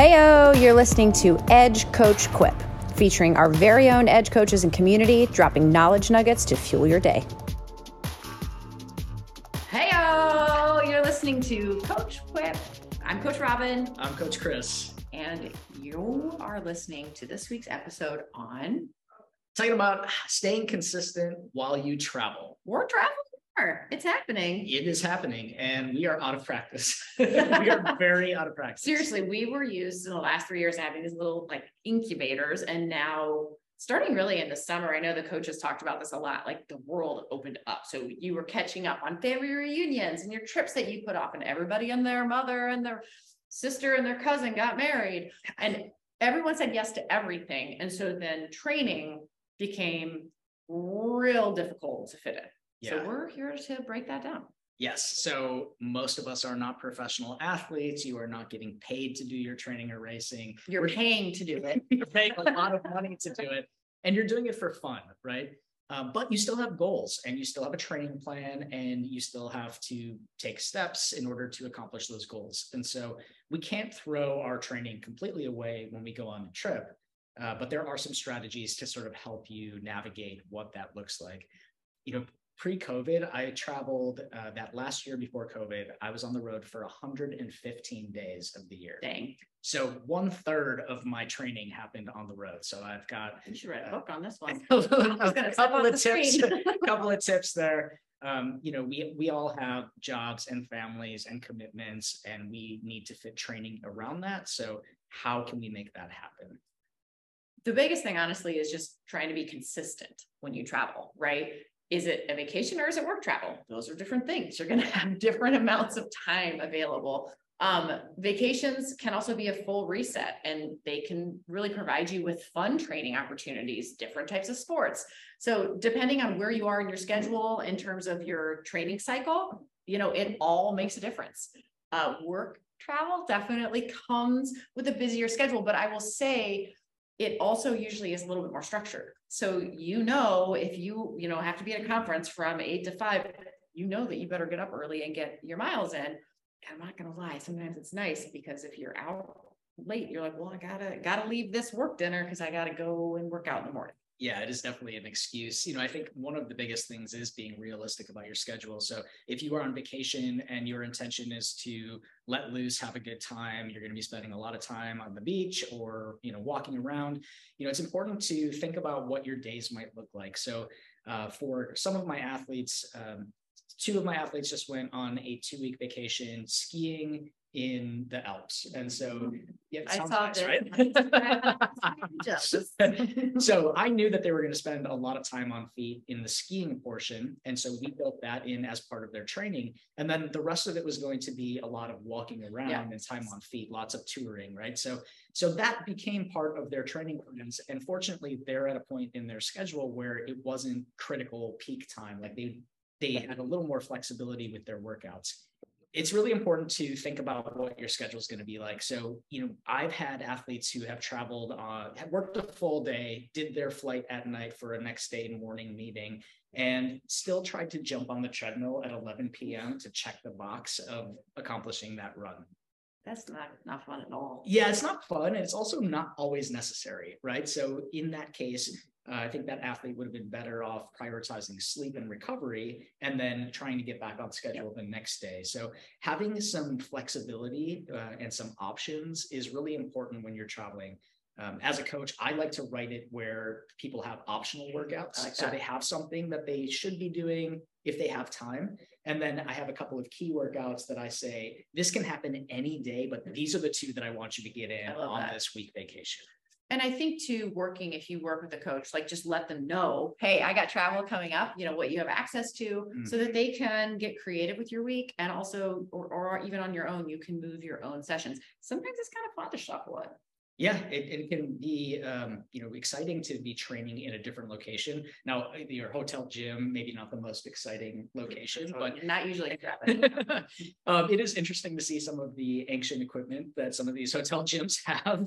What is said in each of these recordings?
Heyo, you're listening to Edge Coach Quip, featuring our very own Edge coaches and community, dropping knowledge nuggets to fuel your day. Heyo, you're listening to Coach Quip. I'm Coach Robyn. I'm Coach Chris. And you are listening to this week's episode on talking about staying consistent while you travel. We're traveling it's happening. It is happening, and we are out of practice. we are very out of practice. Seriously, we were used in the last three years having these little like incubators, and now starting really in the summer, I know the coaches talked about this a lot. Like the world opened up, so you were catching up on family reunions and your trips that you put off, and everybody and their mother and their sister and their cousin got married, and everyone said yes to everything, and so then training became real difficult to fit in. Yeah. So we're here to break that down. Yes. So most of us are not professional athletes. You are not getting paid to do your training or racing. You're paying to do it. you're paying a lot of money to do it. And you're doing it for fun, right? Uh, but you still have goals and you still have a training plan and you still have to take steps in order to accomplish those goals. And so we can't throw our training completely away when we go on a trip. Uh, but there are some strategies to sort of help you navigate what that looks like. You know, pre-COVID, I traveled uh, that last year before COVID. I was on the road for 115 days of the year. Dang. So one third of my training happened on the road. So I've got. You should write a book on this one. a couple of tips. A couple of tips there. Um, you know, we we all have jobs and families and commitments, and we need to fit training around that. So how can we make that happen? The biggest thing, honestly, is just trying to be consistent when you travel, right? Is it a vacation or is it work travel? Those are different things. You're going to have different amounts of time available. Um, vacations can also be a full reset and they can really provide you with fun training opportunities, different types of sports. So, depending on where you are in your schedule in terms of your training cycle, you know, it all makes a difference. Uh, work travel definitely comes with a busier schedule, but I will say it also usually is a little bit more structured. So you know if you you know have to be at a conference from eight to five, you know that you better get up early and get your miles in. I'm not gonna lie, sometimes it's nice because if you're out late, you're like, well, I gotta gotta leave this work dinner because I gotta go and work out in the morning yeah, it is definitely an excuse. You know, I think one of the biggest things is being realistic about your schedule. So if you are on vacation and your intention is to let loose, have a good time, you're going to be spending a lot of time on the beach or, you know, walking around, you know, it's important to think about what your days might look like. So uh, for some of my athletes, um, two of my athletes just went on a two week vacation skiing in the Alps. And so yeah, I saw nice, right? so I knew that they were going to spend a lot of time on feet in the skiing portion. And so we built that in as part of their training. And then the rest of it was going to be a lot of walking around yeah. and time on feet, lots of touring, right? So so that became part of their training plans. And fortunately, they're at a point in their schedule where it wasn't critical peak time. Like they they had a little more flexibility with their workouts it's really important to think about what your schedule is going to be like. So, you know, I've had athletes who have traveled, uh, worked a full day, did their flight at night for a next day morning meeting, and still tried to jump on the treadmill at 11 p.m. to check the box of accomplishing that run. That's not not fun at all. Yeah, it's not fun, and it's also not always necessary, right? So in that case, uh, I think that athlete would have been better off prioritizing sleep and recovery and then trying to get back on schedule the next day. So, having some flexibility uh, and some options is really important when you're traveling. Um, as a coach, I like to write it where people have optional workouts. Like so they have something that they should be doing if they have time. And then I have a couple of key workouts that I say, this can happen any day, but these are the two that I want you to get in on that. this week vacation. And I think too, working if you work with a coach, like just let them know, hey, I got travel coming up, you know, what you have access to, mm. so that they can get creative with your week. And also, or, or even on your own, you can move your own sessions. Sometimes it's kind of fun to shuffle it yeah, it, it can be um, you know exciting to be training in a different location. Now, your hotel gym maybe not the most exciting location, but not usually. um, it is interesting to see some of the ancient equipment that some of these hotel gyms have.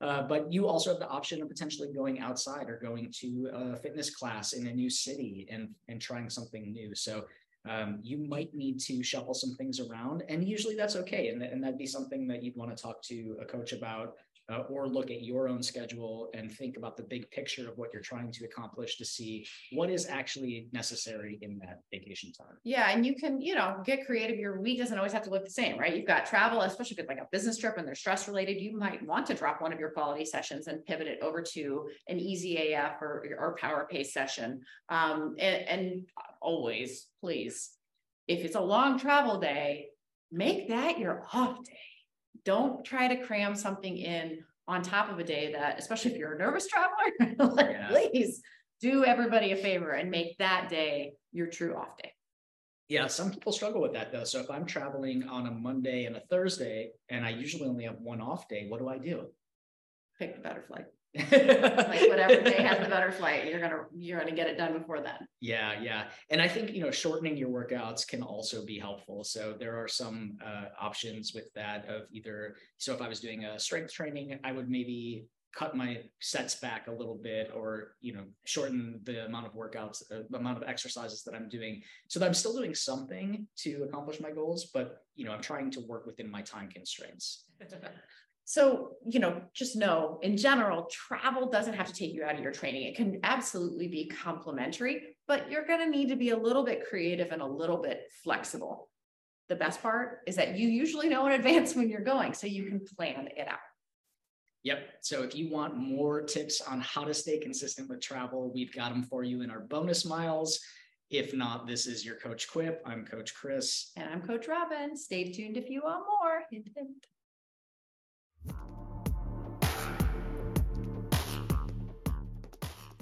uh, but you also have the option of potentially going outside or going to a fitness class in a new city and and trying something new. So um, you might need to shuffle some things around. And usually that's okay. And, and that'd be something that you'd want to talk to a coach about uh, or look at your own schedule and think about the big picture of what you're trying to accomplish to see what is actually necessary in that vacation time. Yeah, and you can, you know, get creative. Your week doesn't always have to look the same, right? You've got travel, especially if it's like a business trip and they're stress related. You might want to drop one of your quality sessions and pivot it over to an easy AF or, or power pace session. Um, and, and always, please, if it's a long travel day, make that your off day don't try to cram something in on top of a day that, especially if you're a nervous traveler, like, yeah. please do everybody a favor and make that day your true off day. Yeah, some people struggle with that though. So if I'm traveling on a Monday and a Thursday and I usually only have one off day, what do I do? Pick the better flight like whatever day has the better flight, you're gonna you're gonna get it done before then. Yeah, yeah, and I think you know shortening your workouts can also be helpful. So there are some uh, options with that of either. So if I was doing a strength training, I would maybe cut my sets back a little bit or you know shorten the amount of workouts uh, the amount of exercises that i'm doing so that i'm still doing something to accomplish my goals but you know i'm trying to work within my time constraints So, you know, just know in general, travel doesn't have to take you out of your training. It can absolutely be complementary, but you're going to need to be a little bit creative and a little bit flexible. The best part is that you usually know in advance when you're going, so you can plan it out. Yep. So if you want more tips on how to stay consistent with travel, we've got them for you in our bonus miles. If not, this is your Coach Quip. I'm Coach Chris. And I'm Coach Robyn. Stay tuned if you want more.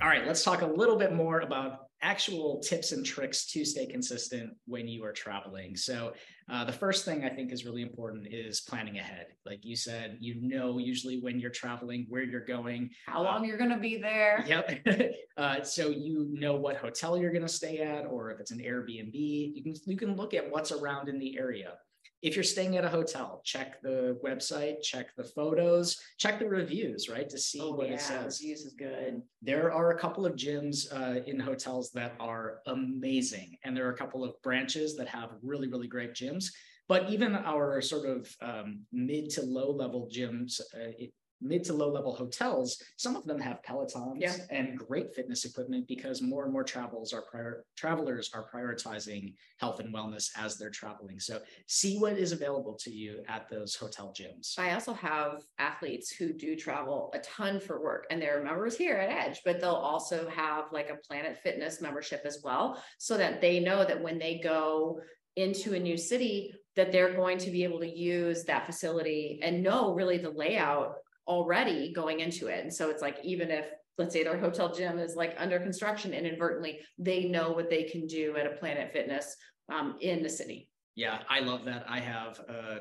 All right, let's talk a little bit more about actual tips and tricks to stay consistent when you are traveling. So, uh, the first thing I think is really important is planning ahead. Like you said, you know, usually when you're traveling, where you're going, how long uh, you're going to be there. Yep. uh, so you know what hotel you're going to stay at, or if it's an Airbnb, you can you can look at what's around in the area if you're staying at a hotel, check the website, check the photos, check the reviews, right, to see oh, what yeah, it says. Reviews is good. There are a couple of gyms uh, in hotels that are amazing, and there are a couple of branches that have really, really great gyms. But even our sort of um, mid to low level gyms, uh, it, mid to low level hotels, some of them have Pelotons yeah. and great fitness equipment because more and more travels are prior travelers are prioritizing health and wellness as they're traveling. So see what is available to you at those hotel gyms. I also have athletes who do travel a ton for work and they're members here at Edge, but they'll also have like a Planet Fitness membership as well, so that they know that when they go into a new city that they're going to be able to use that facility and know really the layout already going into it. And so it's like, even if let's say their hotel gym is like under construction inadvertently, they know what they can do at a Planet Fitness um, in the city. Yeah, I love that. I have a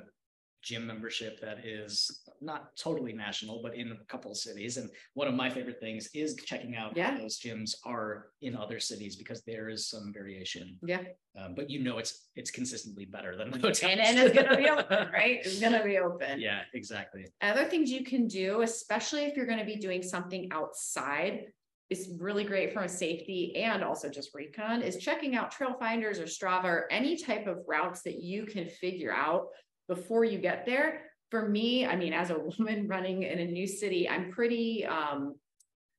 gym membership that is not totally national, but in a couple of cities. And one of my favorite things is checking out yeah. those gyms are in other cities because there is some variation. Yeah. Um, but you know it's it's consistently better than the hotel. And, and it's gonna be open, right? It's gonna be open. Yeah, exactly. Other things you can do, especially if you're gonna be doing something outside is really great from a safety and also just recon is checking out trail finders or strava or any type of routes that you can figure out before you get there. For me, I mean, as a woman running in a new city, I'm pretty um,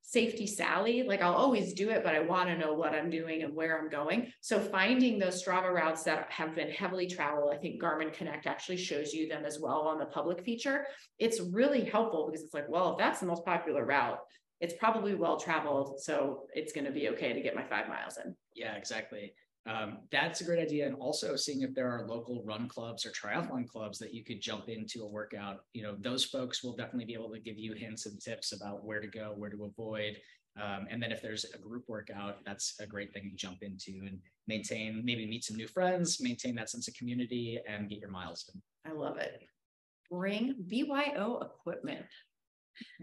safety Sally. Like I'll always do it, but I want to know what I'm doing and where I'm going. So finding those Strava routes that have been heavily traveled, I think Garmin Connect actually shows you them as well on the public feature. It's really helpful because it's like, well, if that's the most popular route, it's probably well traveled. So it's going to be okay to get my five miles in. Yeah, exactly um, that's a great idea. And also seeing if there are local run clubs or triathlon clubs that you could jump into a workout. You know, those folks will definitely be able to give you hints and tips about where to go, where to avoid. Um, and then if there's a group workout, that's a great thing to jump into and maintain, maybe meet some new friends, maintain that sense of community and get your miles in. I love it. Bring BYO equipment.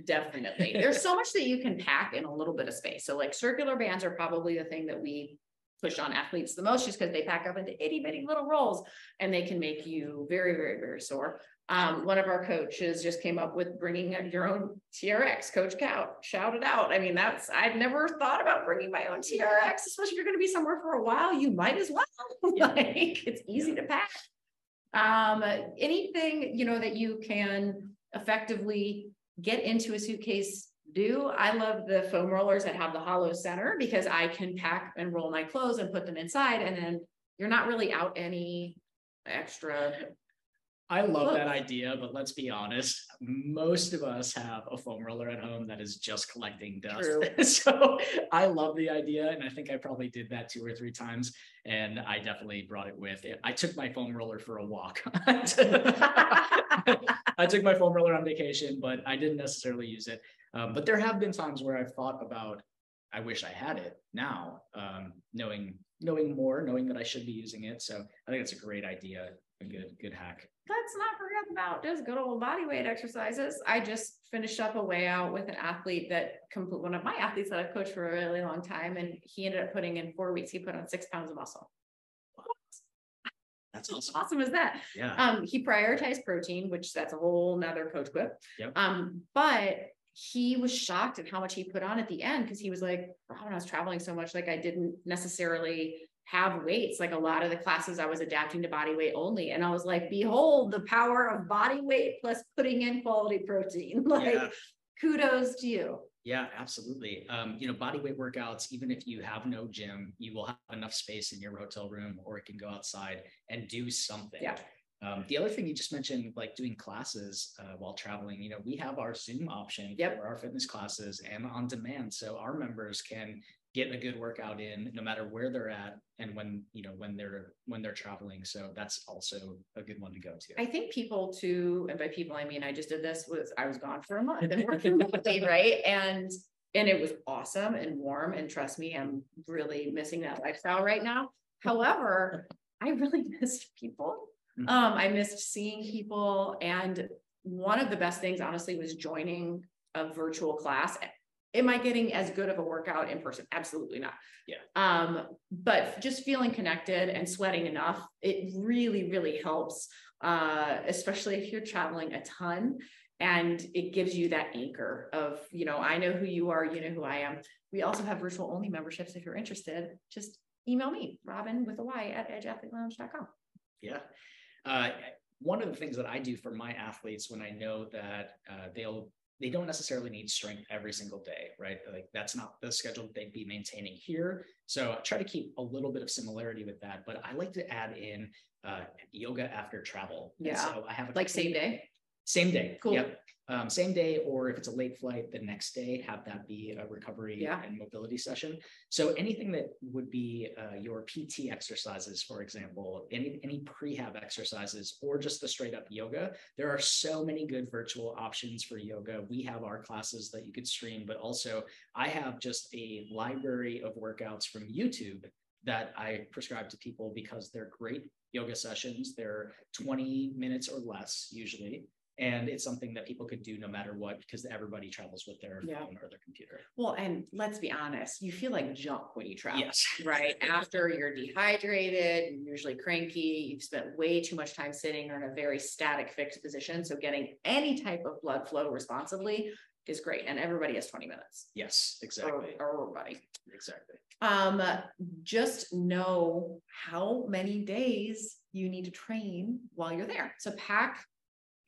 Definitely. There's so much that you can pack in a little bit of space. So, like circular bands are probably the thing that we push on athletes the most just because they pack up into itty bitty little rolls and they can make you very, very, very sore. Um, one of our coaches just came up with bringing your own TRX. Coach Cow shouted out. I mean, that's I've never thought about bringing my own TRX, especially if you're going to be somewhere for a while. You might as well. like it's easy to pack. Um, anything you know that you can effectively get into a suitcase do. I love the foam rollers that have the hollow center because I can pack and roll my clothes and put them inside, and then you're not really out any extra I love that idea, but let's be honest, most of us have a foam roller at home that is just collecting dust. so I love the idea. And I think I probably did that two or three times. And I definitely brought it with it. I took my foam roller for a walk. I took my foam roller on vacation, but I didn't necessarily use it. Um, but there have been times where I've thought about, I wish I had it now, um, knowing knowing more, knowing that I should be using it. So I think it's a great idea, a good good hack let's not forget about just good old body weight exercises. I just finished up a way out with an athlete that one of my athletes that I've coached for a really long time, and he ended up putting in four weeks. He put on six pounds of muscle. That's awesome. How awesome is that? Yeah. Um, he prioritized protein, which that's a whole nother coach quip. Yep. Um, but he was shocked at how much he put on at the end because he was like, when I was traveling so much, like I didn't necessarily have weights. Like a lot of the classes I was adapting to body weight only. And I was like, behold the power of body weight plus putting in quality protein. like yeah. kudos to you. Yeah, absolutely. Um, you know, body weight workouts, even if you have no gym, you will have enough space in your hotel room or it can go outside and do something. Yeah. Um, the other thing you just mentioned, like doing classes uh, while traveling, you know, we have our Zoom option yep. for our fitness classes and on demand. So our members can get a good workout in no matter where they're at and when you know when they're when they're traveling so that's also a good one to go to i think people too and by people i mean i just did this was i was gone for a month and working remotely right and and it was awesome and warm and trust me i'm really missing that lifestyle right now however i really missed people mm-hmm. um i missed seeing people and one of the best things honestly was joining a virtual class am I getting as good of a workout in person? Absolutely not. Yeah. Um, but just feeling connected and sweating enough, it really, really helps, uh, especially if you're traveling a ton and it gives you that anchor of, you know, I know who you are, you know who I am. We also have virtual only memberships. If you're interested, just email me, Robyn with a Y at edgeathletelounge.com. Yeah. Uh, one of the things that I do for my athletes when I know that uh, they'll they don't necessarily need strength every single day, right? Like that's not the schedule they'd be maintaining here. So I try to keep a little bit of similarity with that, but I like to add in uh, yoga after travel. Yeah. And so I have like same day. Same day. Cool. Yep um, same day, or if it's a late flight, the next day, have that be a recovery yeah. and mobility session. So anything that would be uh, your PT exercises, for example, any any prehab exercises, or just the straight up yoga. There are so many good virtual options for yoga. We have our classes that you could stream, but also I have just a library of workouts from YouTube that I prescribe to people because they're great yoga sessions. They're 20 minutes or less usually and it's something that people could do no matter what because everybody travels with their yeah. phone or their computer. Well and let's be honest you feel like junk when you travel yes. right? After you're dehydrated you're usually cranky you've spent way too much time sitting or in a very static fixed position so getting any type of blood flow responsibly is great and everybody has 20 minutes. Yes exactly. Everybody. Exactly. Um just know how many days you need to train while you're there. So pack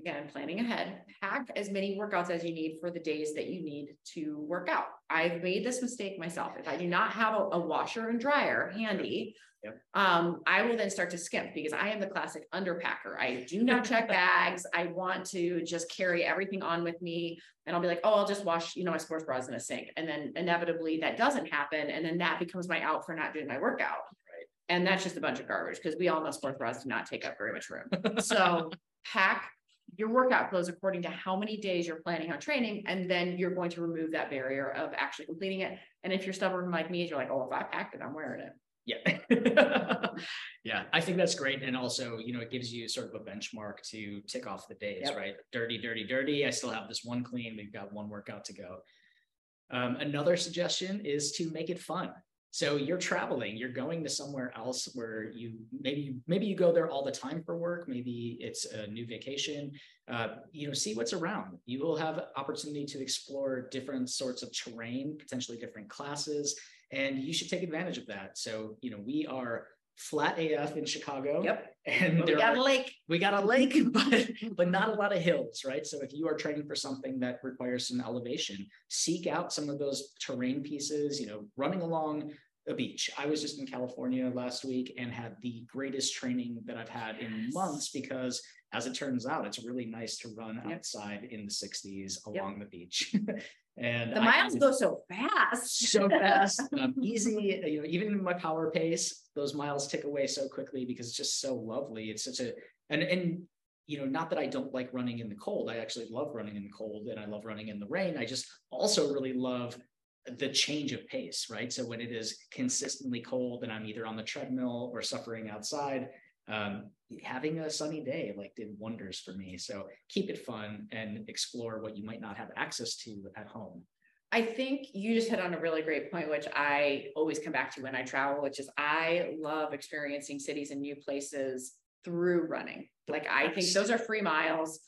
again, planning ahead, pack as many workouts as you need for the days that you need to work out. I've made this mistake myself. If I do not have a, a washer and dryer handy, yep. um, I will then start to skimp because I am the classic underpacker. I do not check bags. I want to just carry everything on with me. And I'll be like, oh, I'll just wash, you know, my sports bras in a sink. And then inevitably that doesn't happen. And then that becomes my out for not doing my workout. Right. And that's just a bunch of garbage because we all know sports bras do not take up very much room. So pack your workout clothes according to how many days you're planning on training. And then you're going to remove that barrier of actually completing it. And if you're stubborn like me, you're like, oh, if I packed it, I'm wearing it. Yeah. yeah. I think that's great. And also, you know, it gives you sort of a benchmark to tick off the days, yep. right? Dirty, dirty, dirty. I still have this one clean. We've got one workout to go. Um, another suggestion is to make it fun. So you're traveling, you're going to somewhere else where you maybe maybe you go there all the time for work, maybe it's a new vacation. Uh, you know, see what's around. You will have opportunity to explore different sorts of terrain, potentially different classes, and you should take advantage of that. So, you know, we are flat AF in Chicago. Yep. And we got a lake. we got a lake, but but not a lot of hills, right? So if you are training for something that requires some elevation, seek out some of those terrain pieces, you know, running along a beach. I was just in California last week and had the greatest training that I've had in months because as it turns out, it's really nice to run Yep. outside in the 60s Yep. along the beach. and The I- miles go so fast. so fast, um, easy. You know, even in my power pace, those miles tick away so quickly because it's just so lovely. It's such a and and you know, not that I don't like running in the cold. I actually love running in the cold and I love running in the rain. I just also really love the change of pace, right? So when it is consistently cold and I'm either on the treadmill or suffering outside, um, having a sunny day like did wonders for me. So keep it fun and explore what you might not have access to at home. I think you just hit on a really great point, which I always come back to when I travel, which is I love experiencing cities and new places through running. Like I think those are free miles.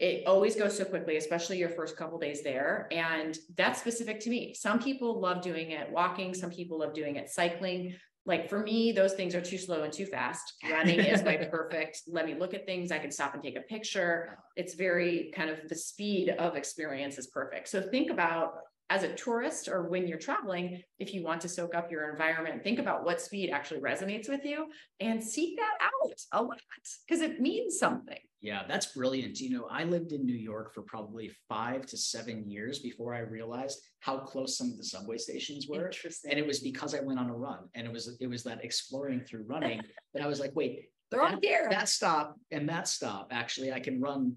It always goes so quickly, especially your first couple days there. And that's specific to me. Some people love doing it walking, some people love doing it cycling. Like for me, those things are too slow and too fast. Running is my perfect. Let me look at things. I can stop and take a picture. It's very kind of the speed of experience is perfect. So think about as a tourist or when you're traveling, if you want to soak up your environment, think about what speed actually resonates with you and seek that out a lot because it means something. Yeah, that's brilliant. You know, I lived in New York for probably five to seven years before I realized how close some of the subway stations were. Interesting. And it was because I went on a run and it was it was that exploring through running that I was like, wait, They're all here. that stop and that stop, actually I can run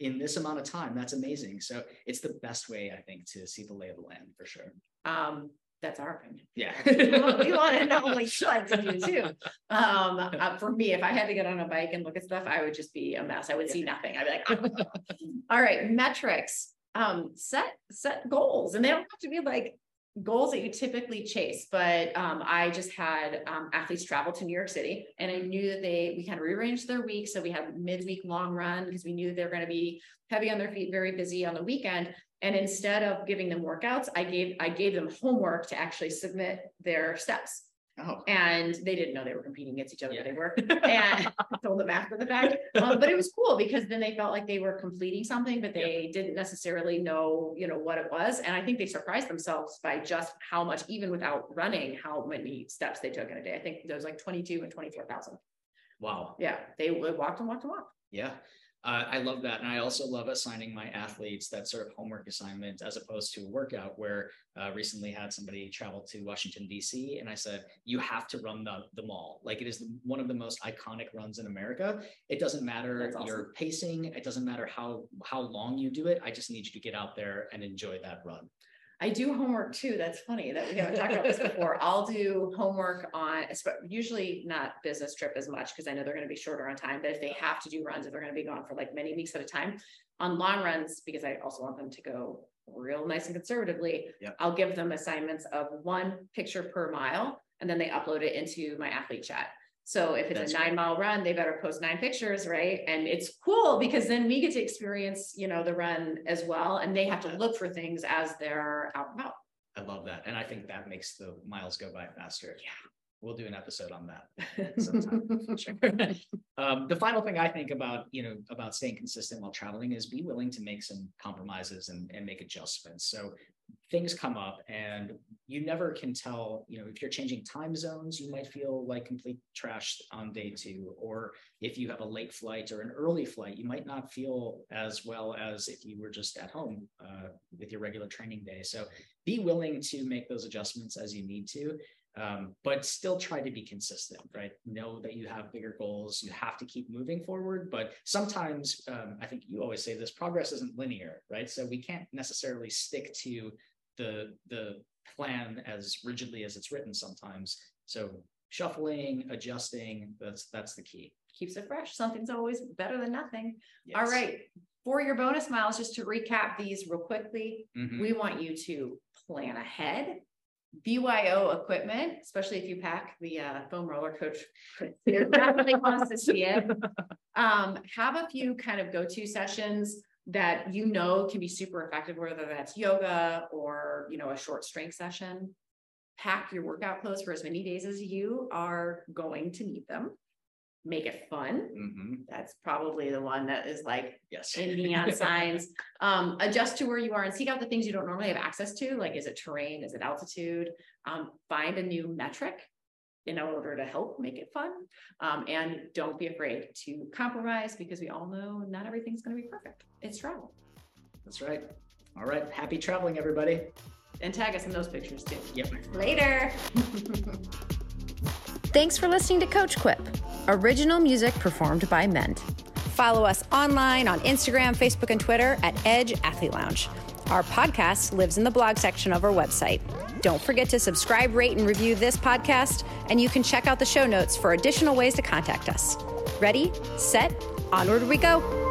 in this amount of time. That's amazing. So it's the best way, I think, to see the lay of the land for sure. Um, that's our opinion. Yeah. we want to know what you like to do too. Um, uh, for me, if I had to get on a bike and look at stuff, I would just be a mess. I would see nothing. I'd be like, all right, metrics. Um, set set goals, and they don't have to be like goals that you typically chase. But um, I just had um, athletes travel to New York City, and I knew that they we kind of rearranged their week, so we had midweek long run because we knew they're going to be heavy on their feet, very busy on the weekend. And instead of giving them workouts, I gave I gave them homework to actually submit their steps. Oh, And they didn't know they were competing against each other, Yeah. they were. And told them after the fact. Um, but it was cool because then they felt like they were completing something, but they didn't necessarily know, you know, what it was. And I think they surprised themselves by just how much, even without running, how many steps they took in a day. I think there was like twenty-two and twenty-four thousand. wow. Yeah, they walked and walked and walked. Yeah. Uh, I love that. And I also love assigning my athletes that sort of homework assignment as opposed to a workout where uh, recently had somebody travel to Washington, DC. And I said, you have to run the, the mall. Like it is the, one of the most iconic runs in America. It doesn't matter awesome. your pacing. It doesn't matter how, how long you do it. I just need you to get out there and enjoy that run. I do homework too. That's funny that we haven't talked about this before. I'll do homework on, usually not business trip as much because I know they're going to be shorter on time. But if they have to do runs, if they're going to be gone for like many weeks at a time, on long runs, because I also want them to go real nice and conservatively, Yep. I'll give them assignments of one picture per mile, and then they upload it into my athlete chat. So if it's That's a nine mile run, they better post nine pictures, right? And it's cool because then we get to experience, you know, the run as well, and they have to look for things as they're out and about. I love that. And I think that makes the miles go by faster. Yeah. We'll do an episode on that. sometime. Sure. um, the final thing I think about, you know, about staying consistent while traveling is be willing to make some compromises and, and make adjustments. So things come up and you never can tell, you know, if you're changing time zones, you might feel like complete trash on day two. Or if you have a late flight or an early flight, you might not feel as well as if you were just at home uh, with your regular training day. So be willing to make those adjustments as you need to um, but still try to be consistent, right? Know that you have bigger goals. You have to keep moving forward. But sometimes, um, I think you always say this: progress isn't linear, right? So we can't necessarily stick to the the plan as rigidly as it's written sometimes. So shuffling, adjusting, that's that's the key. Keeps it fresh. Something's always better than nothing. All Yes. right. For your bonus miles, just to recap these real quickly, Mhm. we want you to plan ahead, BYO equipment, especially if you pack the uh, foam roller coach. Definitely wants to see it. Um, have a few kind of go-to sessions that you know can be super effective, whether that's yoga or you know a short strength session. Pack your workout clothes for as many days as you are going to need them. Make it fun. Mhm. That's probably the one that is like Yes. in neon signs. Um, adjust to where you are and seek out the things you don't normally have access to. Like, is it terrain? Is it altitude? Um, find a new metric in order to help make it fun. Um, and don't be afraid to compromise because we all know not everything's going to be perfect. It's travel. That's right. All right. Happy traveling, everybody. And tag us in those pictures too. Yep. Later. Thanks for listening to Coach Quip, original music performed by MEND. Follow us online on Instagram, Facebook, and Twitter at Edge Athlete Lounge. Our podcast lives in the blog section of our website. Don't forget to subscribe, rate, and review this podcast, and you can check out the show notes for additional ways to contact us. Ready, set, onward we go.